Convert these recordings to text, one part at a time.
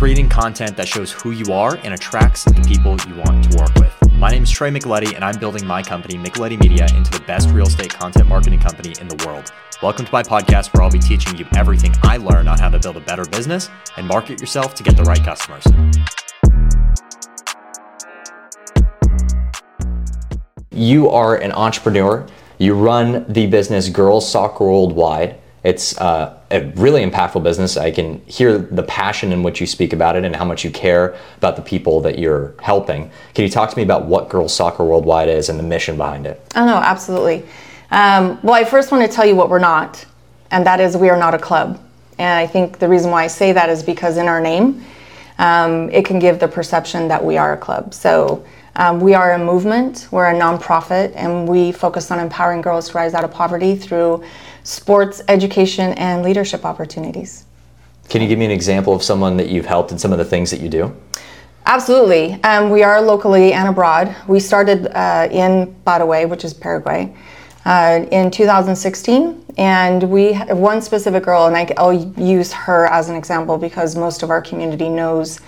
creating content that shows who you are and attracts the people you want to work with. My name is Trey Micheletti, and I'm building my company, Micheletti Media, into the best real estate content marketing company in the world. Welcome to my podcast, where I'll be teaching you everything I learned on how to build a better business and market yourself to get the right customers. You are an entrepreneur. You run the business Girls Soccer Worldwide. It's uh, a really impactful business. I can hear the passion in which you speak about it and how much you care about the people that you're helping. Can you talk to me about what Girls Soccer Worldwide is and the mission behind it? Oh, no, absolutely. Um, well, I first want to tell you what we're not, and that is we are not a club. And I think the reason why I say that is because in our name, um, it can give the perception that we are a club. So um, we are a movement, we're a nonprofit, and we focus on empowering girls to rise out of poverty through sports, education, and leadership opportunities. Can you give me an example of someone that you've helped and some of the things that you do? Absolutely. Um, we are locally and abroad. We started uh, in Badawey, which is Paraguay, uh, in 2016, and we have one specific girl, and I, I'll use her as an example because most of our community knows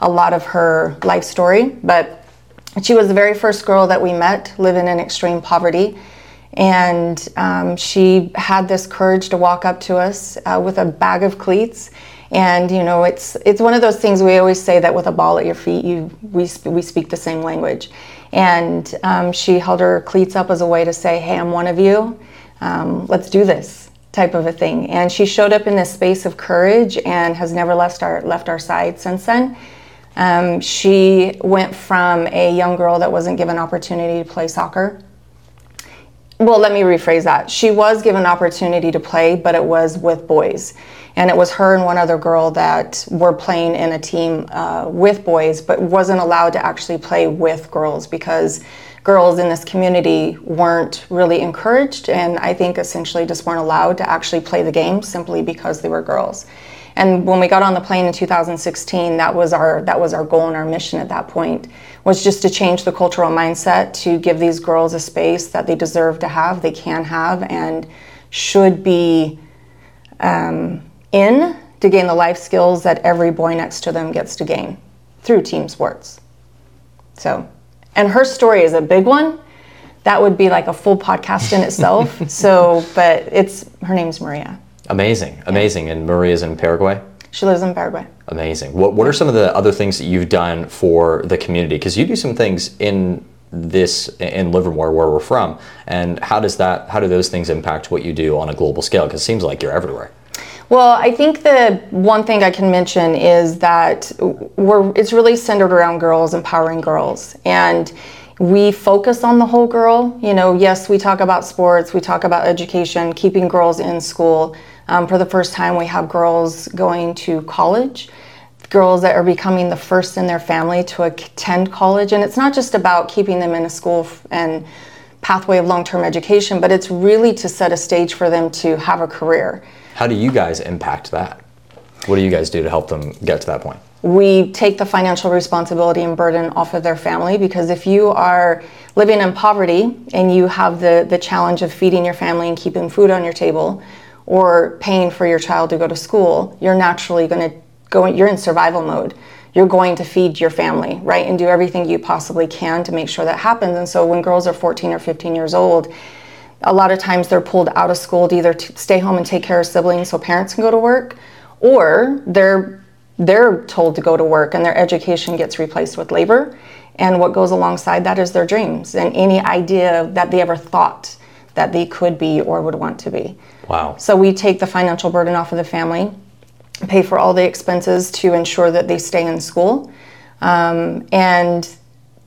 a lot of her life story. But she was the very first girl that we met living in extreme poverty and um, she had this courage to walk up to us uh, with a bag of cleats. And you know, it's it's one of those things we always say that with a ball at your feet, you we we speak the same language. And um, she held her cleats up as a way to say, "Hey, I'm one of you. Um, let's do this." type of a thing. And she showed up in this space of courage and has never left our left our side since then. Um, she went from a young girl that wasn't given opportunity to play soccer well, let me rephrase that. She was given opportunity to play, but it was with boys. And it was her and one other girl that were playing in a team uh, with boys, but wasn't allowed to actually play with girls because girls in this community weren't really encouraged and I think essentially just weren't allowed to actually play the game simply because they were girls. And when we got on the plane in 2016, that was our that was our goal and our mission at that point was just to change the cultural mindset to give these girls a space that they deserve to have, they can have, and should be um, in to gain the life skills that every boy next to them gets to gain through team sports. So, and her story is a big one. That would be like a full podcast in itself. so, but it's her name's Maria. Amazing, amazing. And Maria's in Paraguay? She lives in Paraguay. Amazing. What, what are some of the other things that you've done for the community? Because you do some things in this in Livermore where we're from and how does that how do those things impact what you do on a global scale because it seems like you're everywhere well i think the one thing i can mention is that we're it's really centered around girls empowering girls and we focus on the whole girl you know yes we talk about sports we talk about education keeping girls in school um, for the first time, we have girls going to college, girls that are becoming the first in their family to attend college. And it's not just about keeping them in a school and pathway of long term education, but it's really to set a stage for them to have a career. How do you guys impact that? What do you guys do to help them get to that point? We take the financial responsibility and burden off of their family because if you are living in poverty and you have the, the challenge of feeding your family and keeping food on your table, or paying for your child to go to school, you're naturally going to go, you're in survival mode. You're going to feed your family, right? And do everything you possibly can to make sure that happens. And so when girls are 14 or 15 years old, a lot of times they're pulled out of school to either stay home and take care of siblings so parents can go to work, or they're they're told to go to work and their education gets replaced with labor. And what goes alongside that is their dreams and any idea that they ever thought that they could be or would want to be. Wow. So we take the financial burden off of the family, pay for all the expenses to ensure that they stay in school. Um, and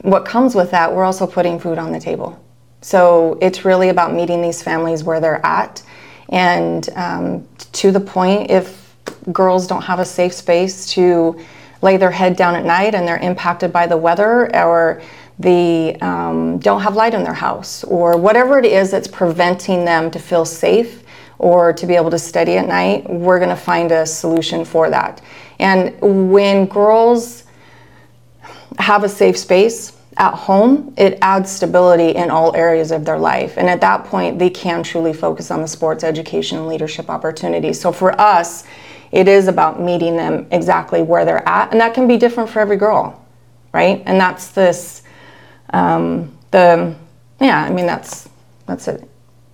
what comes with that, we're also putting food on the table. So it's really about meeting these families where they're at. And um, to the point, if girls don't have a safe space to lay their head down at night and they're impacted by the weather or they um, don't have light in their house or whatever it is that's preventing them to feel safe or to be able to study at night, we're going to find a solution for that. And when girls have a safe space at home, it adds stability in all areas of their life. And at that point, they can truly focus on the sports education and leadership opportunities. So for us, it is about meeting them exactly where they're at, and that can be different for every girl, right? And that's this, um, the, yeah, I mean that's that's it,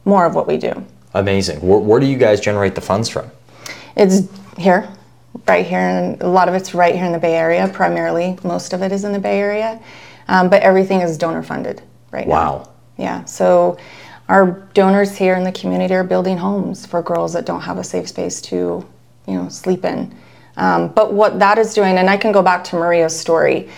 more of what we do. Amazing. Where, where do you guys generate the funds from? It's here, right here, and a lot of it's right here in the Bay Area. Primarily, most of it is in the Bay Area, um, but everything is donor funded right now. Wow. Yeah. So our donors here in the community are building homes for girls that don't have a safe space to, you know, sleep in. Um, but what that is doing, and I can go back to Maria's story.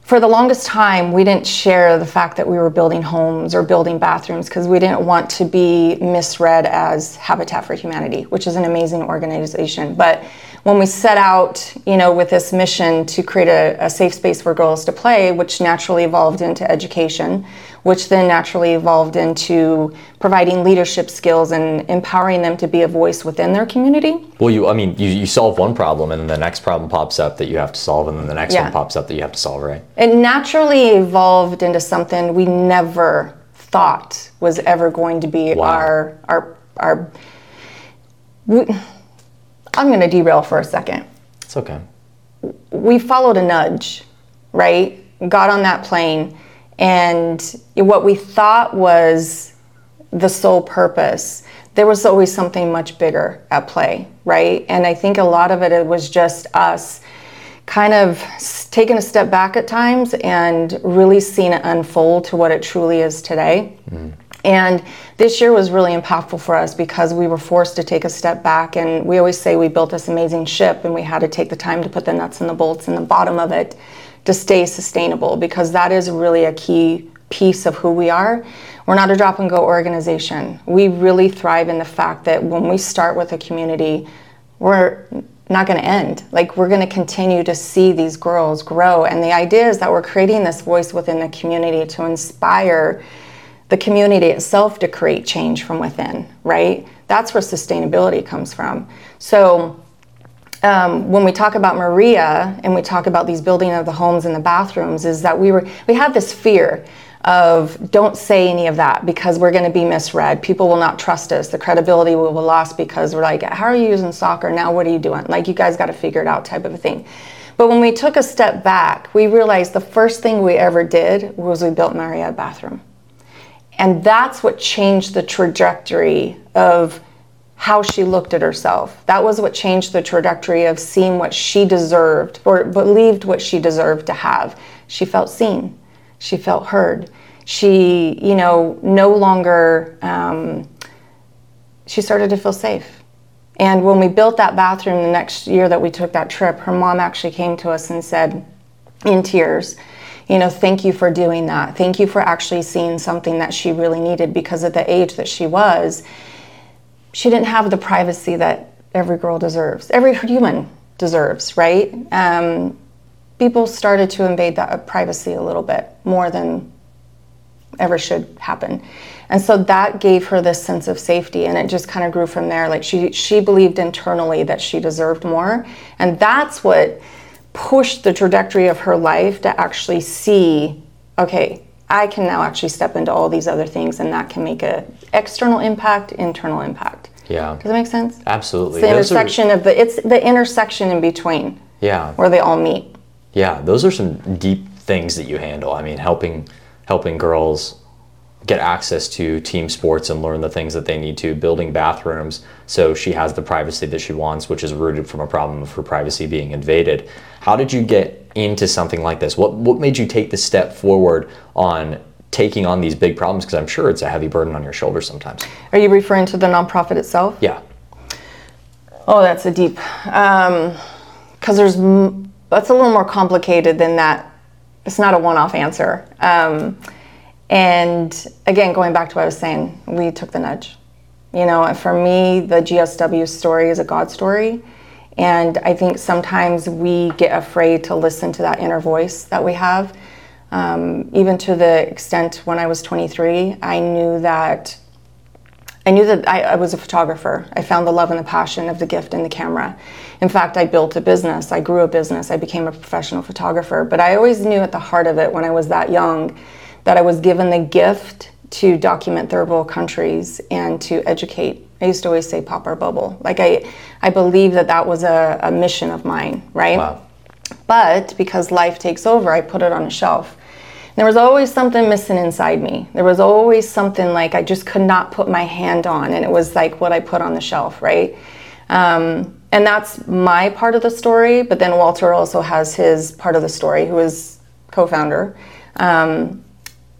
For the longest time, we didn't share the fact that we were building homes or building bathrooms because we didn't want to be misread as Habitat for Humanity, which is an amazing organization. But when we set out, you know, with this mission to create a, a safe space for girls to play, which naturally evolved into education, which then naturally evolved into providing leadership skills and empowering them to be a voice within their community. Well, you, I mean, you, you solve one problem and then the next problem pops up that you have to solve and then the next Yeah. one pops up that you have to solve, right? It naturally evolved into something we never thought was ever going to be Wow. our our our. We, I'm going to derail for a second. It's okay. we followed a nudge, right? Got on that plane, and what we thought was the sole purpose, there was always something much bigger at play, right? And I think a lot of it, it was just us kind of taking a step back at times and really seeing it unfold to what it truly is today. Mm-hmm. And this year was really impactful for us because we were forced to take a step back. And we always say we built this amazing ship and we had to take the time to put the nuts and the bolts in the bottom of it to stay sustainable because that is really a key piece of who we are. We're not a drop and go organization. We really thrive in the fact that when we start with a community, we're not going to end. Like we're going to continue to see these girls grow. And the idea is that we're creating this voice within the community to inspire the community itself to create change from within, right? That's where sustainability comes from. So um, when we talk about Maria and we talk about these building of the homes and the bathrooms, is that we were we had this fear of don't say any of that because we're going to be misread. People will not trust us. The credibility will be lost because we're like, how are you using soccer now? What are you doing? Like you guys got to figure it out, type of a thing. But when we took a step back, we realized the first thing we ever did was we built Maria a bathroom. And that's what changed the trajectory of how she looked at herself. That was what changed the trajectory of seeing what she deserved or believed what she deserved to have. She felt seen, she felt heard. She, you know, no longer, um, she started to feel safe. And when we built that bathroom the next year that we took that trip, her mom actually came to us and said, in tears, you know, thank you for doing that. Thank you for actually seeing something that she really needed because of the age that she was, she didn't have the privacy that every girl deserves, every human deserves, right? Um, people started to invade that privacy a little bit more than ever should happen. And so that gave her this sense of safety and it just kind of grew from there. Like she she believed internally that she deserved more. And that's what pushed the trajectory of her life to actually see, okay, I can now actually step into all these other things and that can make a external impact, internal impact. Yeah. Does that make sense? Absolutely. The Those are- intersection of the it's the intersection in between yeah. where they all meet. Yeah, those are some deep things that you handle. I mean, helping helping girls get access to team sports and learn the things that they need to, building bathrooms so she has the privacy that she wants, which is rooted from a problem of her privacy being invaded. How did you get into something like this? What what made you take the step forward on taking on these big problems? Because I'm sure it's a heavy burden on your shoulders sometimes. Are you referring to the nonprofit itself? Yeah. Oh, that's a deep, because there's, that's a little more complicated than that. It's not a one-off answer. Um, and again, going back to what I was saying, we took the nudge. You know, for me, the GSW story is a God story. And I think sometimes we get afraid to listen to that inner voice that we have. Um, even to the extent when I was 23, I knew that I knew that I, I was a photographer. I found the love and the passion of the gift in the camera. In fact, I built a business, I grew a business, I became a professional photographer. But I always knew at the heart of it when I was that young that I was given the gift to document third world countries and to educate I used to always say pop our bubble. Like I, I believe that that was a, a mission of mine, right? Wow. But because life takes over, I put it on a shelf. There was always something missing inside me. There was always something like I just could not put my hand on, and it was like what I put on the shelf, right? Um, and that's my part of the story. But then Walter also has his part of the story, who is co-founder. Um,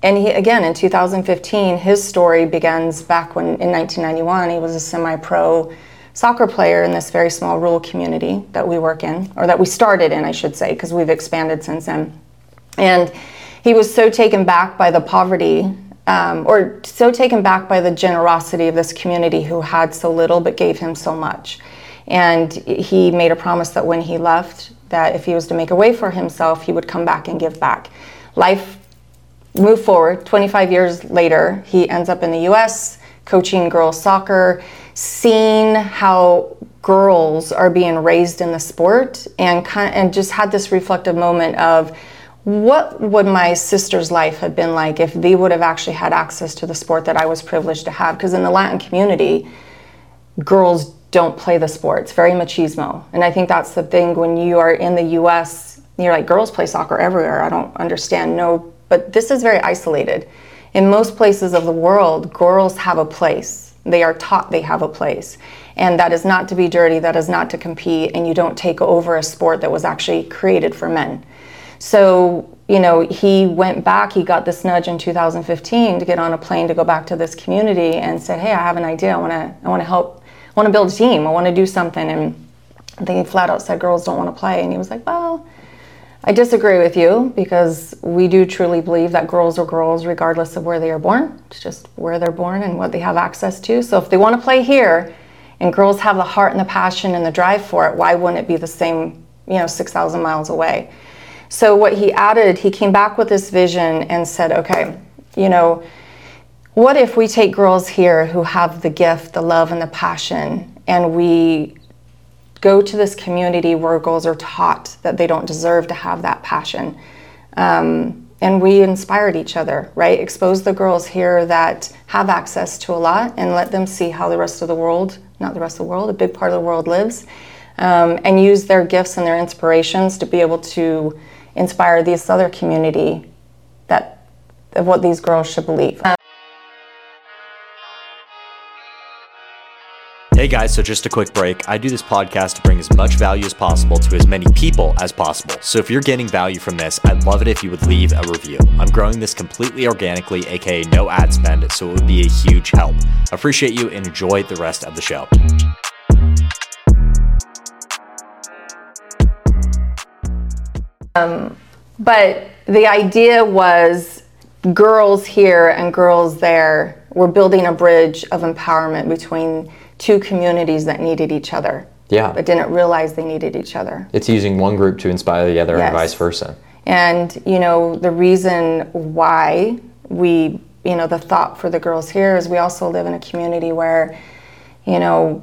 and he again in 2015, his story begins back when in 1991 he was a semi-pro soccer player in this very small rural community that we work in, or that we started in, I should say, because we've expanded since then. And he was so taken back by the poverty um, or so taken back by the generosity of this community who had so little but gave him so much and he made a promise that when he left that if he was to make a way for himself he would come back and give back life moved forward 25 years later he ends up in the us coaching girls soccer seeing how girls are being raised in the sport and kind and just had this reflective moment of what would my sister's life have been like if they would have actually had access to the sport that I was privileged to have? Because in the Latin community, girls don't play the sport. It's very machismo. And I think that's the thing when you are in the US, you're like, girls play soccer everywhere. I don't understand. No, but this is very isolated. In most places of the world, girls have a place. They are taught they have a place. And that is not to be dirty, that is not to compete, and you don't take over a sport that was actually created for men. So, you know, he went back, he got this nudge in 2015 to get on a plane to go back to this community and said, Hey, I have an idea. I want to, I want to help, I want to build a team. I want to do something. And they flat out said, girls don't want to play. And he was like, well, I disagree with you because we do truly believe that girls are girls regardless of where they are born. It's just where they're born and what they have access to. So if they want to play here and girls have the heart and the passion and the drive for it, why wouldn't it be the same, you know, 6,000 miles away? So what he added, he came back with this vision and said, okay, you know, what if we take girls here who have the gift, the love, and the passion, and we go to this community where girls are taught that they don't deserve to have that passion? Um, and we inspired each other, right? Expose the girls here that have access to a lot and let them see how the rest of the world, not the rest of the world, a big part of the world lives, um, and use their gifts and their inspirations to be able to inspire this other community that of what these girls should believe. Hey guys, so just a quick break. I do this podcast to bring as much value as possible to as many people as possible. So if you're getting value from this, I'd love it if you would leave a review. I'm growing this completely organically, aka no ad spend, so it would be a huge help. Appreciate you and enjoy the rest of the show. Um, but the idea was girls here and girls there were building a bridge of empowerment between two communities that needed each other. Yeah. But didn't realize they needed each other. It's using one group to inspire the other Yes. and vice versa. And, you know, the reason why we, you know, the thought for the girls here is we also live in a community where, you know,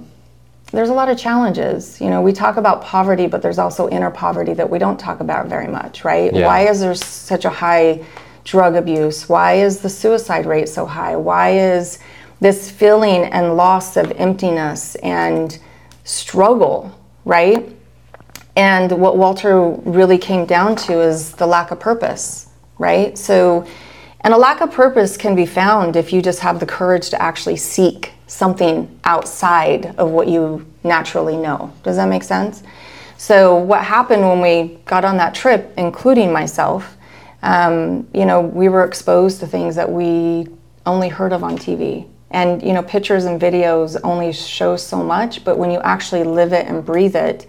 there's a lot of challenges. You know, we talk about poverty, but there's also inner poverty that we don't talk about very much, right? Yeah. Why is there such a high drug abuse? Why is the suicide rate so high? Why is this feeling and loss of emptiness and struggle, right? And what Walter really came down to is the lack of purpose, right? So, and a lack of purpose can be found if you just have the courage to actually seek something outside of what you naturally know. Does that make sense? So, what happened when we got on that trip, including myself, um, you know, we were exposed to things that we only heard of on TV. And, you know, pictures and videos only show so much, but when you actually live it and breathe it,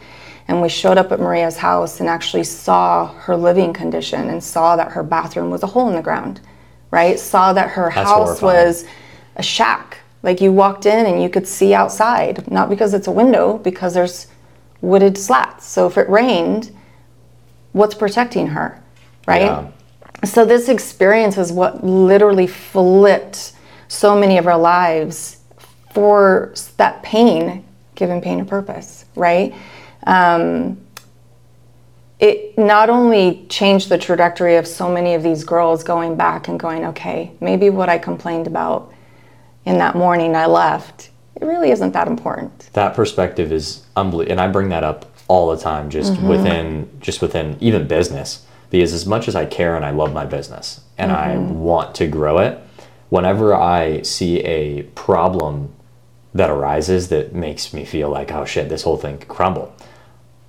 and we showed up at Maria's house and actually saw her living condition and saw that her bathroom was a hole in the ground, right? Saw that her That's house horrifying. was a shack. Like you walked in and you could see outside, not because it's a window, because there's wooded slats. So if it rained, what's protecting her, right? Yeah. So this experience is what literally flipped so many of our lives for that pain, given pain a purpose, right? Um, it not only changed the trajectory of so many of these girls going back and going, okay, maybe what I complained about in that morning I left it really isn't that important. That perspective is unbelievable, and I bring that up all the time, just mm-hmm. within just within even business, because as much as I care and I love my business and mm-hmm. I want to grow it, whenever I see a problem that arises that makes me feel like, oh shit, this whole thing could crumble.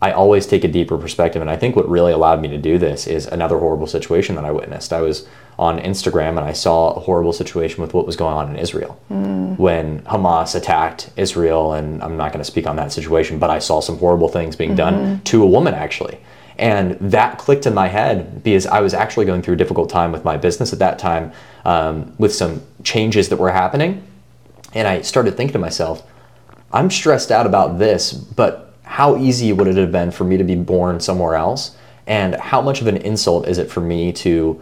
I always take a deeper perspective. And I think what really allowed me to do this is another horrible situation that I witnessed. I was on Instagram and I saw a horrible situation with what was going on in Israel mm. when Hamas attacked Israel. And I'm not going to speak on that situation, but I saw some horrible things being mm-hmm. done to a woman actually. And that clicked in my head because I was actually going through a difficult time with my business at that time um, with some changes that were happening. And I started thinking to myself, I'm stressed out about this, but how easy would it have been for me to be born somewhere else? And how much of an insult is it for me to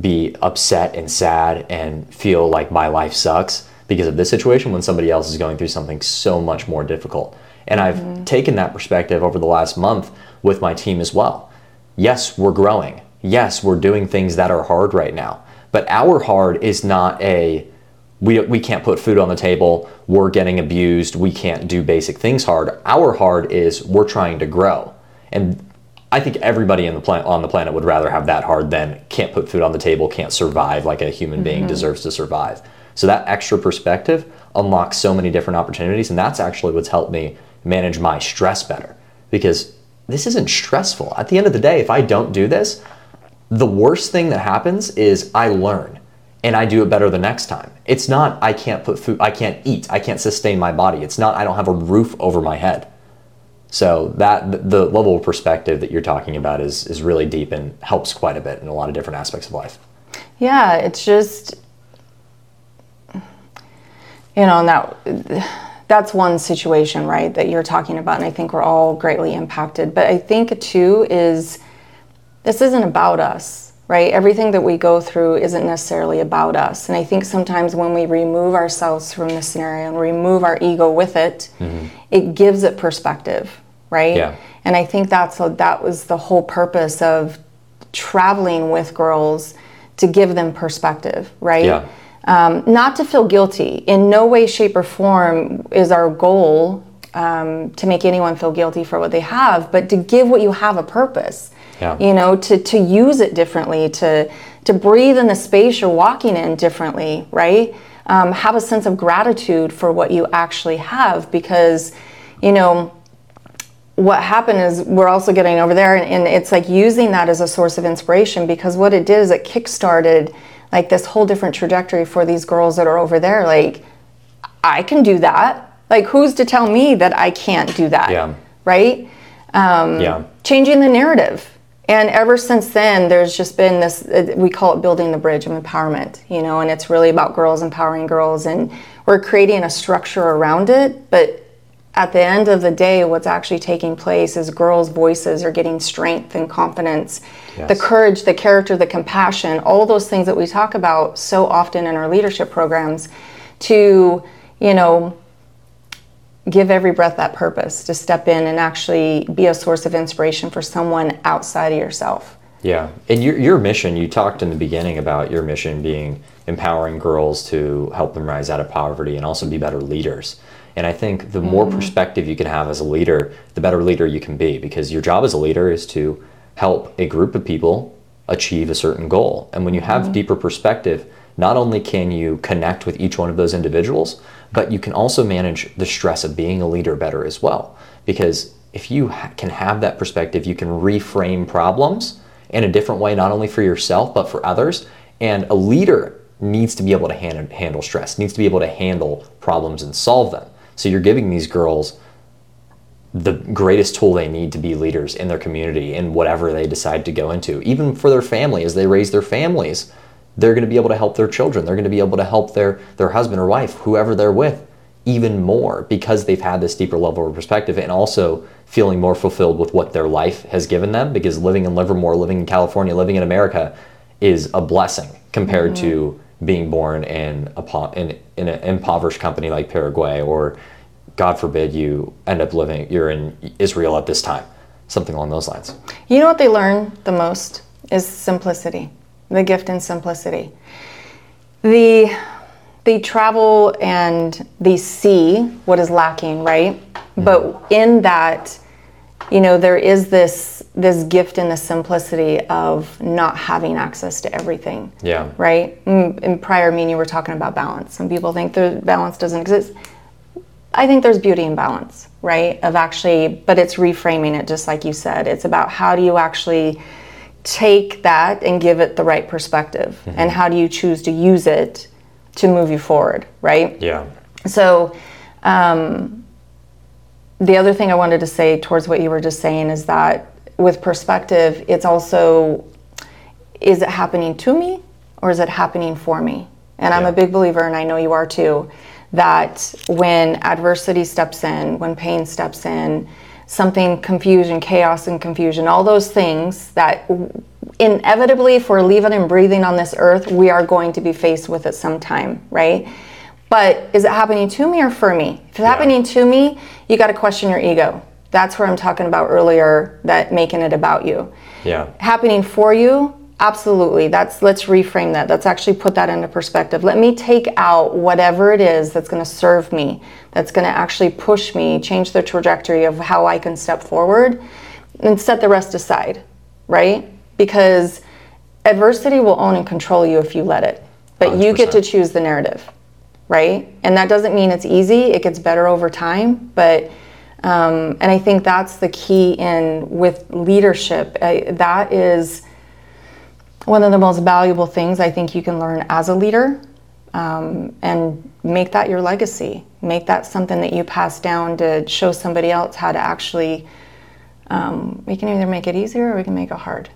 be upset and sad and feel like my life sucks because of this situation when somebody else is going through something so much more difficult? And I've mm-hmm. taken that perspective over the last month with my team as well. Yes, we're growing. Yes, we're doing things that are hard right now. But our hard is not a we, we can't put food on the table, we're getting abused, we can't do basic things hard. Our hard is we're trying to grow. And I think everybody the on the planet would rather have that hard than can't put food on the table, can't survive like a human being mm-hmm. deserves to survive. So that extra perspective unlocks so many different opportunities and that's actually what's helped me manage my stress better because this isn't stressful. At the end of the day, if I don't do this, the worst thing that happens is I learn and I do it better the next time. It's not I can't put food, I can't eat, I can't sustain my body. It's not I don't have a roof over my head. So that the level of perspective that you're talking about is is really deep and helps quite a bit in a lot of different aspects of life. Yeah, it's just you know, now that's one situation, right, that you're talking about and I think we're all greatly impacted. But I think too is this isn't about us right? Everything that we go through isn't necessarily about us. And I think sometimes when we remove ourselves from the scenario and remove our ego with it, mm-hmm. it gives it perspective, right? Yeah. And I think that's a, that was the whole purpose of traveling with girls to give them perspective, right? Yeah. Um, not to feel guilty. In no way, shape, or form is our goal um, to make anyone feel guilty for what they have, but to give what you have a purpose yeah. you know to to use it differently to to breathe in the space you're walking in differently right um, have a sense of gratitude for what you actually have because you know what happened is we're also getting over there and, and it's like using that as a source of inspiration because what it did is it kick-started like this whole different trajectory for these girls that are over there like i can do that like who's to tell me that i can't do that yeah. right um, yeah. changing the narrative and ever since then, there's just been this, uh, we call it building the bridge of empowerment, you know, and it's really about girls empowering girls. And we're creating a structure around it. But at the end of the day, what's actually taking place is girls' voices are getting strength and confidence, yes. the courage, the character, the compassion, all those things that we talk about so often in our leadership programs to, you know, give every breath that purpose to step in and actually be a source of inspiration for someone outside of yourself. Yeah. And your, your mission, you talked in the beginning about your mission being empowering girls to help them rise out of poverty and also be better leaders. And I think the more mm-hmm. perspective you can have as a leader, the better leader you can be because your job as a leader is to help a group of people achieve a certain goal. And when you have mm-hmm. deeper perspective, not only can you connect with each one of those individuals, but you can also manage the stress of being a leader better as well. Because if you ha- can have that perspective, you can reframe problems in a different way, not only for yourself, but for others. And a leader needs to be able to hand- handle stress, needs to be able to handle problems and solve them. So you're giving these girls the greatest tool they need to be leaders in their community in whatever they decide to go into, even for their family as they raise their families they're going to be able to help their children. They're going to be able to help their, their husband or wife, whoever they're with, even more because they've had this deeper level of perspective and also feeling more fulfilled with what their life has given them because living in Livermore, living in California, living in America is a blessing compared mm-hmm. to being born in, a, in, in an impoverished company like Paraguay or God forbid you end up living, you're in Israel at this time, something along those lines. You know what they learn the most is simplicity the gift and simplicity. The they travel and they see what is lacking, right? But in that, you know, there is this this gift in the simplicity of not having access to everything. Yeah. Right? Mm, In prior meeting, you were talking about balance. Some people think the balance doesn't exist. I think there's beauty in balance, right? Of actually, but it's reframing it, just like you said. It's about how do you actually take that and give it the right perspective, and how do you choose to use it to move you forward, right? Yeah. So, um, the other thing I wanted to say towards what you were just saying is that with perspective, it's also is it happening to me or is it happening for me? And I'm a big believer, and I know you are too, that when adversity steps in, when pain steps in, something confusion, chaos, and confusion, all those things that inevitably, if we're living and breathing on this earth, we are going to be faced with at some time, right? But is it happening to me or for me? If it's happening to me, you got to question your ego. That's where I'm talking about earlier, that making it about you. Yeah. Happening for you, absolutely. That's let's reframe that. Let's actually put that into perspective. Let me take out whatever it is that's going to serve me, that's going to actually push me, change the trajectory of how I can step forward, and set the rest aside, right? Because adversity will own and control you if you let it. But you get to choose the narrative, right? And that doesn't mean it's easy. It gets better over time, but um, and I think that's the key in with leadership. I, that is one of the most valuable things I think you can learn as a leader, um, and make that your legacy. Make that something that you pass down to show somebody else how to actually. Um, we can either make it easier or we can make it hard,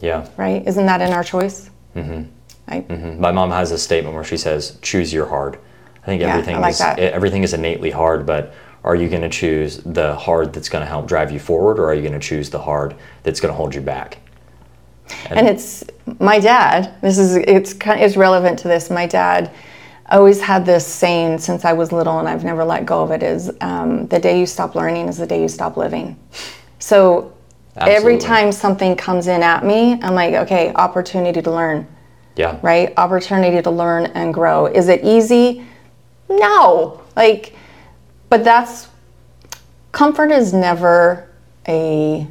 Yeah. right? Isn't that in our choice? Mm-hmm. I, My mom has a statement where she says, "Choose your hard." I think Yeah, everything I like is that. everything is innately hard, but are you going to choose the hard that's going to help drive you forward, or are you going to choose the hard that's going to hold you back? And it's my dad this is it's kind it's relevant to this. My dad always had this saying since i was little and i've never let go of it is um, the day you stop learning is the day you stop living. So every time something comes in at me i'm like okay opportunity to learn. Yeah. right? Opportunity to learn and grow. Is it easy? No. Like but that's comfort is never a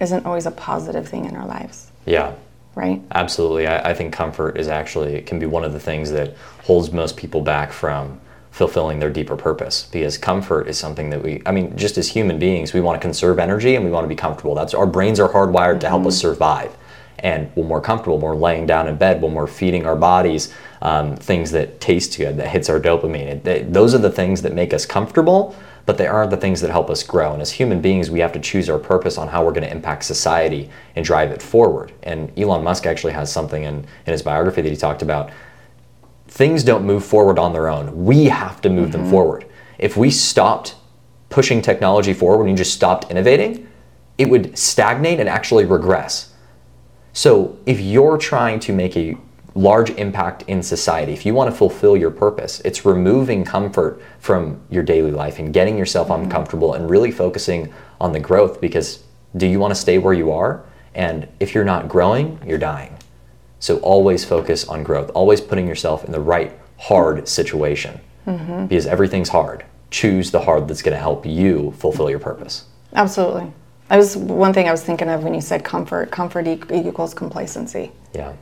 isn't always a positive thing in our lives Yeah. right Absolutely. I, I think comfort is actually it can be one of the things that holds most people back from fulfilling their deeper purpose because comfort is something that we I mean just as human beings we want to conserve energy and we want to be comfortable. That's our brains are hardwired to help us survive. And when we're comfortable, when we're laying down in bed, when we're feeding our bodies um, things that taste good, that hits our dopamine, it, they- those are the things that make us comfortable, but they aren't the things that help us grow. And as human beings, we have to choose our purpose on how we're going to impact society and drive it forward. And Elon Musk actually has something in, in his biography that he talked about. Things don't move forward on their own. We have to move them mm-hmm. forward. If we stopped pushing technology forward and you just stopped innovating, it would stagnate and actually regress. So if you're trying to make a large impact in society, if you want to fulfill your purpose, it's removing comfort from your daily life and getting yourself mm-hmm. uncomfortable and really focusing on the growth because do you want to stay where you are? And if you're not growing, you're dying. So always focus on growth, always putting yourself in the right hard situation mm-hmm. because everything's hard. Choose the hard that's going to help you fulfill your purpose. Absolutely. That was one thing I was thinking of when you said comfort. Comfort equals complacency, Yeah.